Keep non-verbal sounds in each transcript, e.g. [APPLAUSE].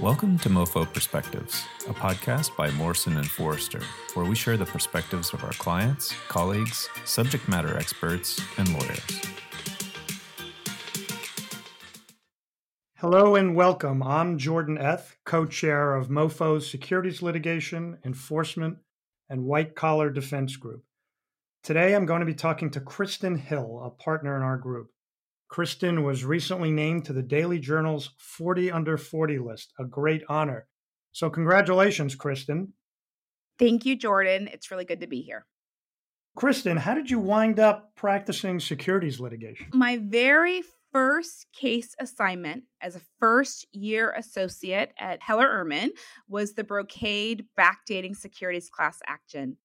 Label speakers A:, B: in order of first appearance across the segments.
A: Welcome to MoFo Perspectives, a podcast by Morrison and Foerster, where we share the perspectives of our clients, colleagues, subject matter experts, and lawyers.
B: Hello and welcome. I'm Jordan Eth, co chair of MoFo's Securities Litigation, Enforcement, and White Collar Defense Group. Today I'm going to be talking to Kristen Hill, a partner in our group. Kristen was recently named to the Daily Journal's 40 Under 40 list, a great honor. So, congratulations, Kristen.
C: Thank you, Jordan. It's really good to be here.
B: Kristen, how did you wind up practicing securities litigation?
C: My very first case assignment as a first year associate at Heller Ehrman was the Brocade backdating securities class action.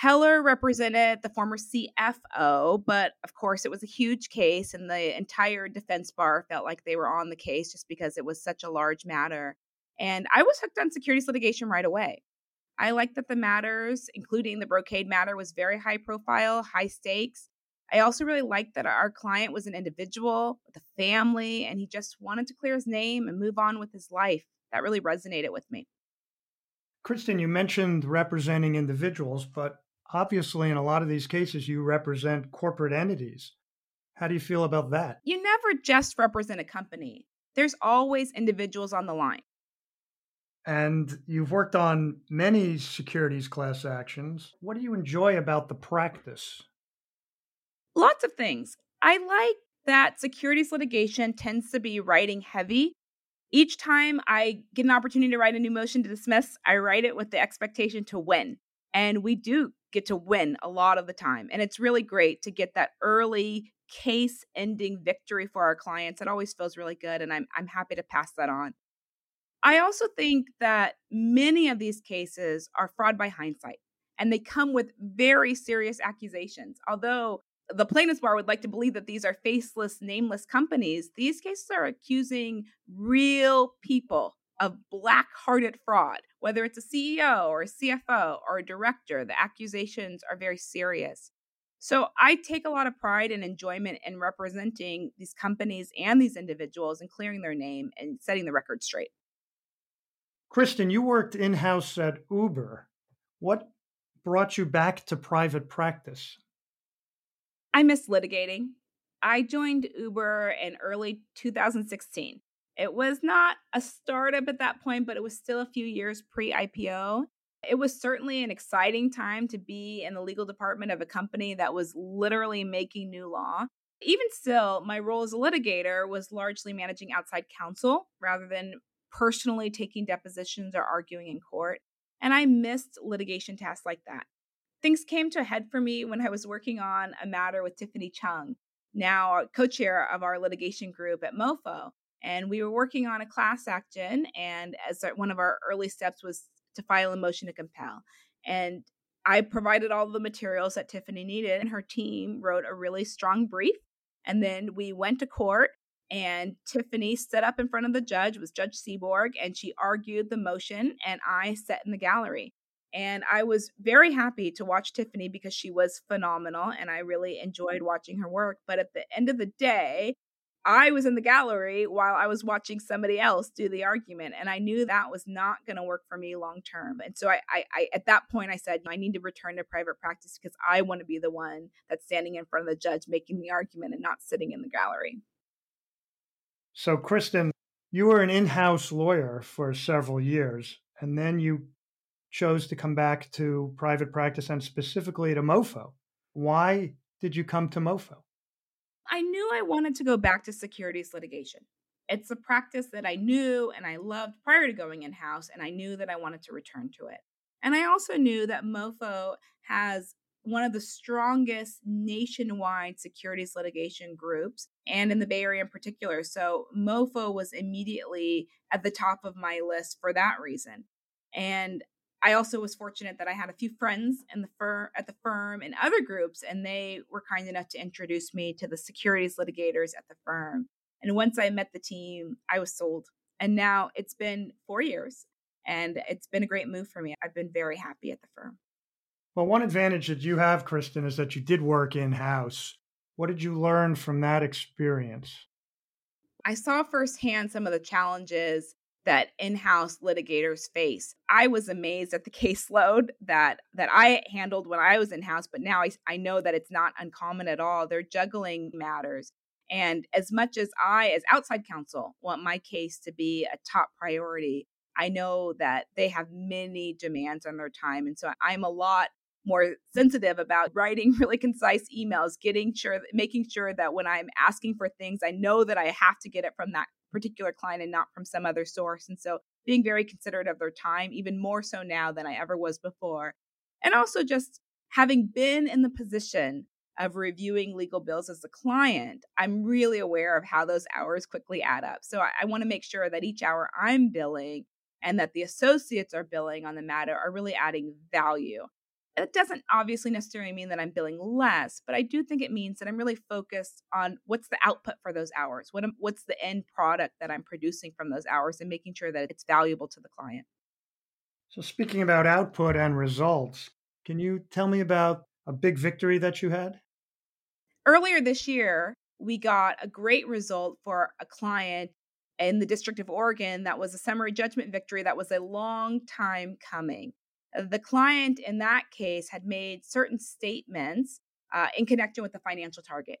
C: Heller represented the former CFO, but of course, it was a huge case, and the entire defense bar felt like they were on the case just because it was such a large matter. And I was hooked on securities litigation right away. I liked that the matters, including the Brocade matter, was very high profile, high stakes. I also really liked that our client was an individual with a family, and he just wanted to clear his name and move on with his life. That really resonated with me.
B: Kristen, you mentioned representing individuals, but obviously in a lot of these cases you represent corporate entities. How do you feel about that?
C: You never just represent a company. There's always individuals on the line.
B: And you've worked on many securities class actions. What do you enjoy about the practice?
C: Lots of things. I like that securities litigation tends to be writing heavy. Each time I get an opportunity to write a new motion to dismiss, I write it with the expectation to win. And we do get to win a lot of the time. And it's really great to get that early case ending victory for our clients. It always feels really good. And I'm, I'm happy to pass that on. I also think that many of these cases are fraud by hindsight and they come with very serious accusations. Although the plaintiff's bar would like to believe that these are faceless, nameless companies, these cases are accusing real people of black hearted fraud, whether it's a CEO or a CFO or a director, the accusations are very serious. So I take a lot of pride and enjoyment in representing these companies and these individuals and clearing their name and setting the record straight.
B: Kristen, you worked in house at Uber. What brought you back to private practice?
C: I miss litigating. I joined Uber in early 2016. It was not a startup at that point, but it was still a few years pre IPO. It was certainly an exciting time to be in the legal department of a company that was literally making new law. Even still, my role as a litigator was largely managing outside counsel rather than personally taking depositions or arguing in court. And I missed litigation tasks like that. Things came to a head for me when I was working on a matter with Tiffany Cheung, now co chair of our litigation group at MoFo and we were working on a class action and as one of our early steps was to file a motion to compel. And i provided all the materials that tiffany needed and her team wrote a really strong brief. And then we went to court and tiffany stood up in front of the judge was judge Seeborg and she argued the motion and i sat in the gallery. And I was very happy to watch Tiffany because she was phenomenal and I really enjoyed watching her work. But at the end of the day, I was in the gallery while I was watching somebody else do the argument, and I knew that was not going to work for me long term. And so I, I, I, at that point, I said, I need to return to private practice because I want to be the one that's standing in front of the judge making the argument and not sitting in the gallery.
B: So, Kristen, you were an in house lawyer for several years, and then you chose to come back to private practice and specifically to MoFo. Why did you come to MoFo?
C: I knew I wanted to go back to securities litigation. It's a practice that I knew and I loved prior to going in house, and I knew that I wanted to return to it. And I also knew that MoFo has one of the strongest nationwide securities litigation groups, and in the Bay Area in particular. So MoFo was immediately at the top of my list for that reason. And I also was fortunate that I had a few friends in the fir- at the firm and other groups, and they were kind enough to introduce me to the securities litigators at the firm. And once I met the team, I was sold. And now it's been four years, and it's been a great move for me. I've been very happy at the firm.
B: Well, one advantage that you have, Kristen, is that you did work in house. What did you learn from that experience?
C: I saw firsthand some of the challenges that in-house litigators face. I was amazed at the [LAUGHS] caseload that that I handled when I was in-house, but now I, I know that it's not uncommon at all. They're juggling matters. And as much as I, as outside counsel, want my case to be a top priority, I know that they have many demands on their time. And so I'm a lot more sensitive about [LAUGHS] writing really concise emails, getting sure, making sure that when I'm asking for things, I know that I have to get it from that particular client and not from some other source. And so being very considerate of their time, even more so now than I ever was before. And also just having been in the position of reviewing legal bills as a client, I'm really aware of how those hours quickly add up. So I, I want to make sure that each hour I'm billing and that the associates are billing on the matter are really adding value. It doesn't obviously necessarily mean that I'm billing less, but I do think it means that I'm really focused on what's the output for those hours. What am, what's the end product that I'm producing from those hours and making sure that it's valuable to the client.
B: So speaking about output and results, can you tell me about a big victory that you had?
C: Earlier this year, we got a great result for a client in the District of Oregon that was a summary judgment victory that was a long time coming. The client in that case had made certain statements uh, in connection with the financial target.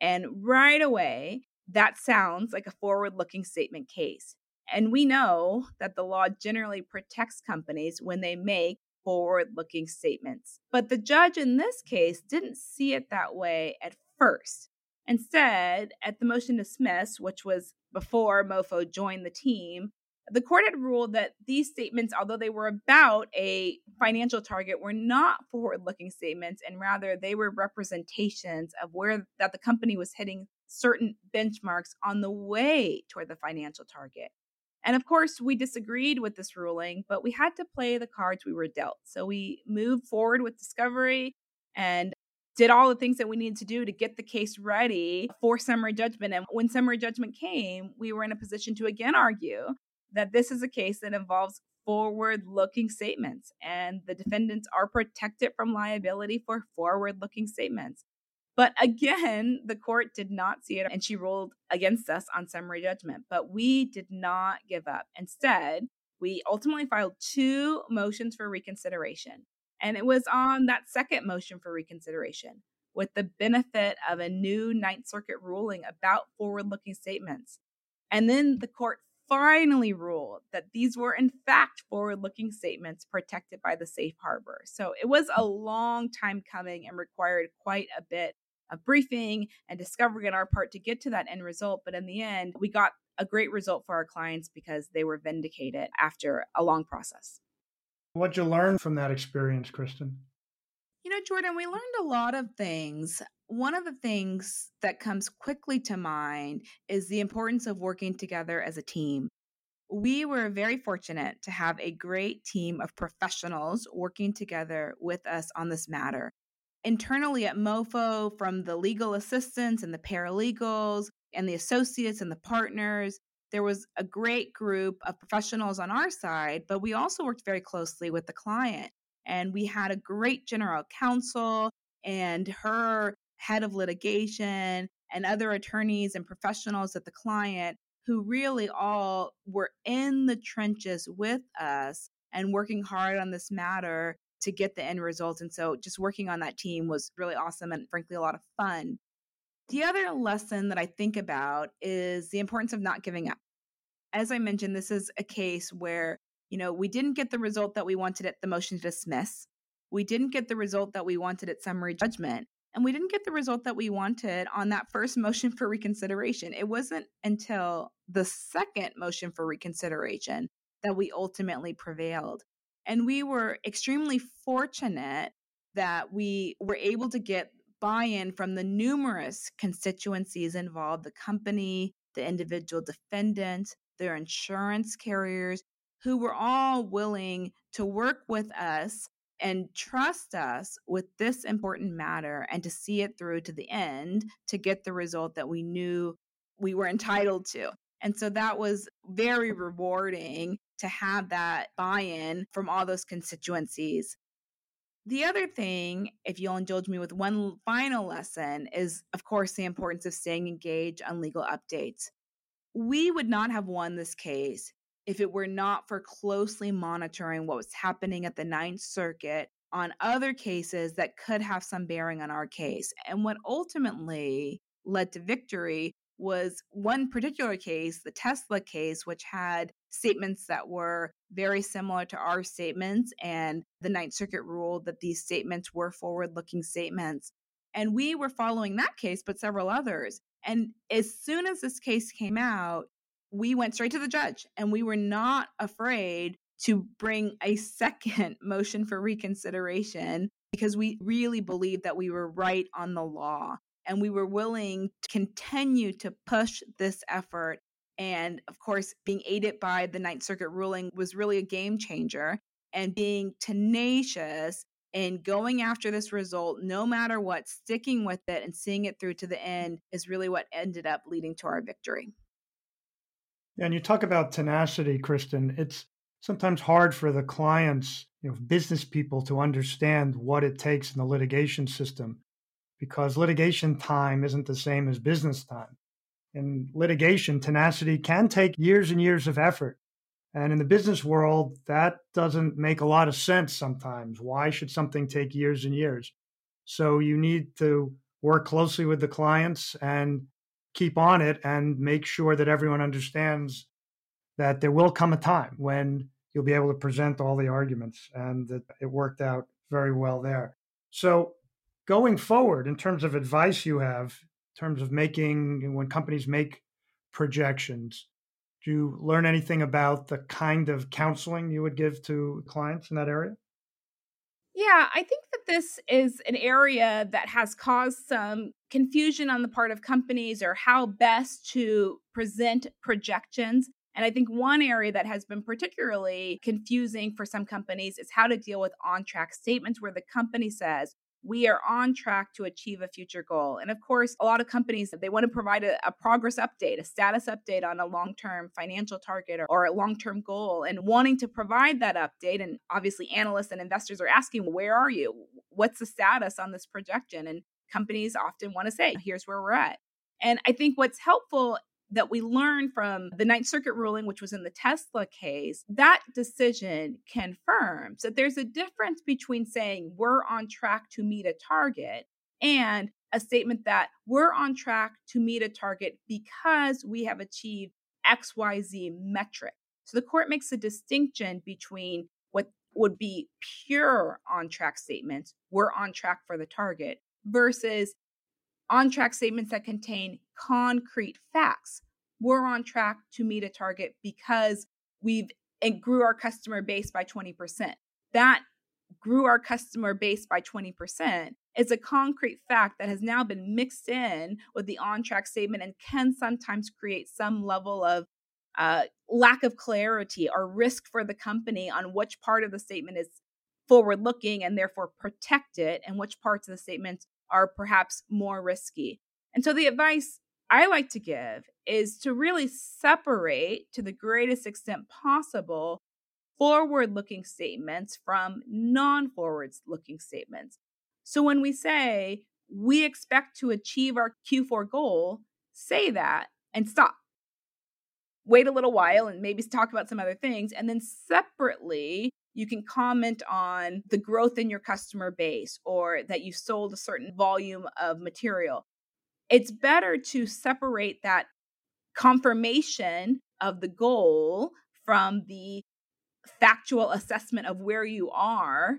C: And right away, that sounds like a forward looking statement case. And we know that the law generally protects companies when they make forward looking statements. But the judge in this case didn't see it that way at first. Instead, at the motion to dismiss, which was before MoFo joined the team, the court had ruled that these statements, although they were about a financial target, were not forward looking statements, and rather they were representations of where that the company was hitting certain benchmarks on the way toward the financial target. And of course, we disagreed with this ruling, but we had to play the cards we were dealt. So we moved forward with discovery and did all the things that we needed to do to get the case ready for summary judgment. And when summary judgment came, we were in a position to again argue that this is a case that involves forward looking statements, and the defendants are protected from liability for forward looking statements. But again, the court did not see it and she ruled against us on summary judgment. But we did not give up. Instead, we ultimately filed two motions for reconsideration. And it was on that second motion for reconsideration with the benefit of a new Ninth Circuit ruling about forward looking statements. And then the court finally ruled that these were, in fact, forward looking statements protected by the safe harbor. So it was a long time coming and required quite a bit of briefing and discovery on our part to get to that end result. But in the end, we got a great result for our clients because they were vindicated after a long process.
B: What'd you learn from that experience, Kristen?
C: You know, Jordan, we learned a lot of things. One of the things that comes quickly to mind is the importance of working together as a team. We were very fortunate to have a great team of professionals working together with us on this matter. Internally at MoFo, from the legal assistants and the paralegals and the associates and the partners, there was a great group of professionals on our side, but we also worked very closely with the client. And we had a great general counsel and her head of litigation and other attorneys and professionals at the client who really all were in the trenches with us and working hard on this matter to get the end result. And so just working on that team was really awesome and frankly a lot of fun. The other lesson that I think about is the importance of not giving up. As I mentioned, this is a case where, you know, we didn't get the result that we wanted at the motion to dismiss. We didn't get the result that we wanted at summary judgment. And we didn't get the result that we wanted on that first motion for reconsideration. It wasn't until the second motion for reconsideration that we ultimately prevailed. And we were extremely fortunate that we were able to get buy in from the numerous constituencies involved the company, the individual defendant, their insurance carriers, who were all willing to work with us and trust us with this important matter and to see it through to the end to get the result that we knew we were entitled to. And so that was very rewarding to have that buy in from all those constituencies. The other thing, if you'll indulge me with one final lesson, is of course the importance of staying engaged on legal updates. We would not have won this case if it were not for closely monitoring what was happening at the Ninth Circuit on other cases that could have some bearing on our case. And what ultimately led to victory was one particular case, the Tesla case, which had statements that were very similar to our statements. And the Ninth Circuit ruled that these statements were forward looking statements. And we were following that case, but several others. And as soon as this case came out, we went straight to the judge and we were not afraid to bring a second [LAUGHS] motion for reconsideration because we really believed that we were right on the law and we were willing to continue to push this effort. And of course, being aided by the Ninth Circuit ruling was really a game changer. And being tenacious and going after this result, no matter what, sticking with it and seeing it through to the end is really what ended up leading to our victory.
B: And you talk about tenacity, Kristen. It's sometimes hard for the clients, you know, business people to understand what it takes in the litigation system because litigation time isn't the same as business time. In litigation, tenacity can take years and years of effort. And in the business world, that doesn't make a lot of sense sometimes. Why should something take years and years? So you need to work closely with the clients and keep on it and make sure that everyone understands that there will come a time when you'll be able to present all the arguments and that it worked out very well there. So going forward in terms of advice you have in terms of making when companies make projections do you learn anything about the kind of counseling you would give to clients in that area
C: yeah, I think that this is an area that has caused some confusion on the part of companies or how best to present projections. And I think one area that has been particularly confusing for some companies is how to deal with on track statements where the company says, we are on track to achieve a future goal. And of course, a lot of companies they want to provide a, a progress update, a status update on a long-term financial target or, or a long-term goal and wanting to provide that update and obviously analysts and investors are asking, "Where are you? What's the status on this projection?" And companies often want to say, "Here's where we're at." And I think what's helpful that we learned from the Ninth Circuit ruling, which was in the Tesla case, that decision confirms that there's a difference between saying we're on track to meet a target and a statement that we're on track to meet a target because we have achieved XYZ metric. So the court makes a distinction between what would be pure on track statements, we're on track for the target, versus on track statements that contain concrete facts. We're on track to meet a target because we've and grew our customer base by 20%. That grew our customer base by 20% is a concrete fact that has now been mixed in with the on track statement and can sometimes create some level of uh, lack of clarity or risk for the company on which part of the statement is forward looking and therefore protect it and which parts of the statement are perhaps more risky. And so the advice I like to give is to really separate to the greatest extent possible forward looking statements from non forward looking statements. So when we say we expect to achieve our Q4 goal, say that and stop. Wait a little while and maybe talk about some other things. And then separately, you can comment on the growth in your customer base or that you sold a certain volume of material. It's better to separate that confirmation of the goal from the factual assessment of where you are.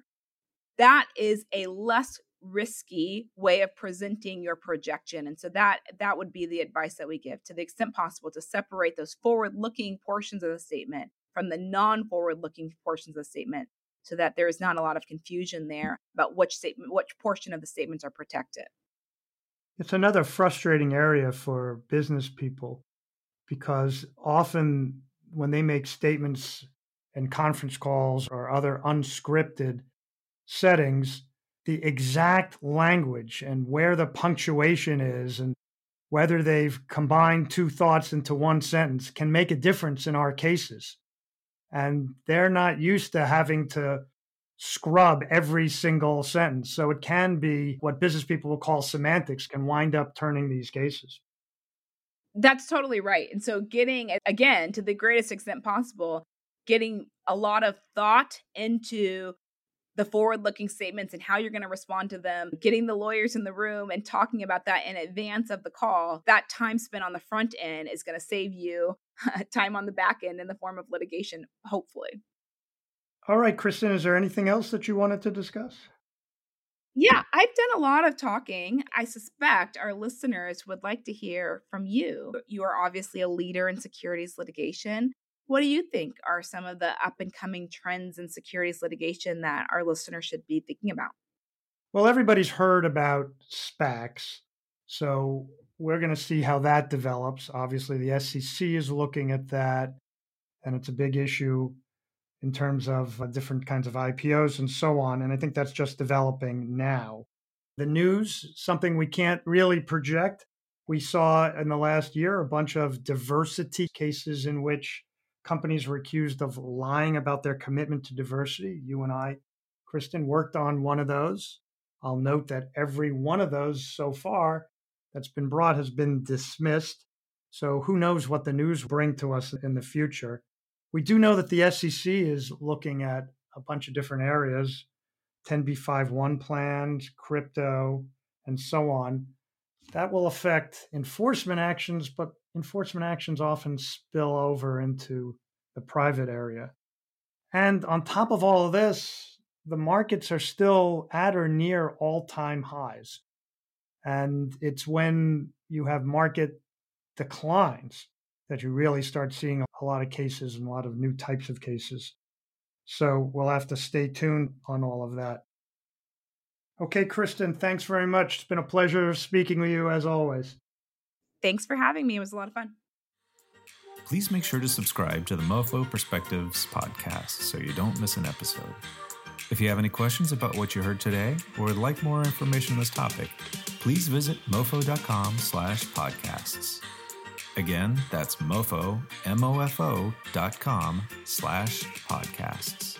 C: That is a less risky way of presenting your projection and so that that would be the advice that we give to the extent possible to separate those forward looking portions of the statement from the non forward looking portions of the statement so that there is not a lot of confusion there about which statement, which portion of the statements are protected.
B: It's another frustrating area for business people because often when they make statements in conference calls or other unscripted settings, the exact language and where the punctuation is and whether they've combined two thoughts into one sentence can make a difference in our cases and they're not used to having to scrub every single sentence. So it can be what business people will call semantics, can wind up turning these cases.
C: That's totally right. And so, getting, again, to the greatest extent possible, getting a lot of thought into the forward looking statements and how you're going to respond to them, getting the lawyers in the room and talking about that in advance of the call, that time spent on the front end is going to save you [LAUGHS] time on the back end in the form of litigation, hopefully.
B: All right, Kristen, is there anything else that you wanted to discuss?
C: Yeah, I've done a lot of talking. I suspect our listeners would like to hear from you. You are obviously a leader in securities litigation. What do you think are some of the up and coming trends in securities litigation that our listeners should be thinking about?
B: Well, everybody's heard about SPACs. So we're going to see how that develops. Obviously, the SEC is looking at that, and it's a big issue in terms of uh, different kinds of IPOs and so on. And I think that's just developing now. The news, something we can't really project. We saw in the last year a bunch of diversity cases in which companies were accused of lying about their commitment to diversity. You and I, Kristen, worked on one of those. I'll note that every one of those so far that's been brought has been dismissed. So who knows what the news bring to us in the future. We do know that the SEC is looking at a bunch of different areas 10b5-1 plans, crypto, and so on. That will affect enforcement actions, but enforcement actions often spill over into the private area. And on top of all of this, the markets are still at or near all time highs. And it's when you have market declines that you really start seeing a lot of cases and a lot of new types of cases. So we'll have to stay tuned on all of that. Okay, Kristen, thanks very much. It's been a pleasure speaking with you as always.
C: Thanks for having me. It was a lot of fun.
A: Please make sure to subscribe to the MoFo Perspectives podcast so you don't miss an episode. If you have any questions about what you heard today or would like more information on this topic, please visit mofo.com slash podcasts. Again, that's mofo, M-O-F-O dot com slash podcasts.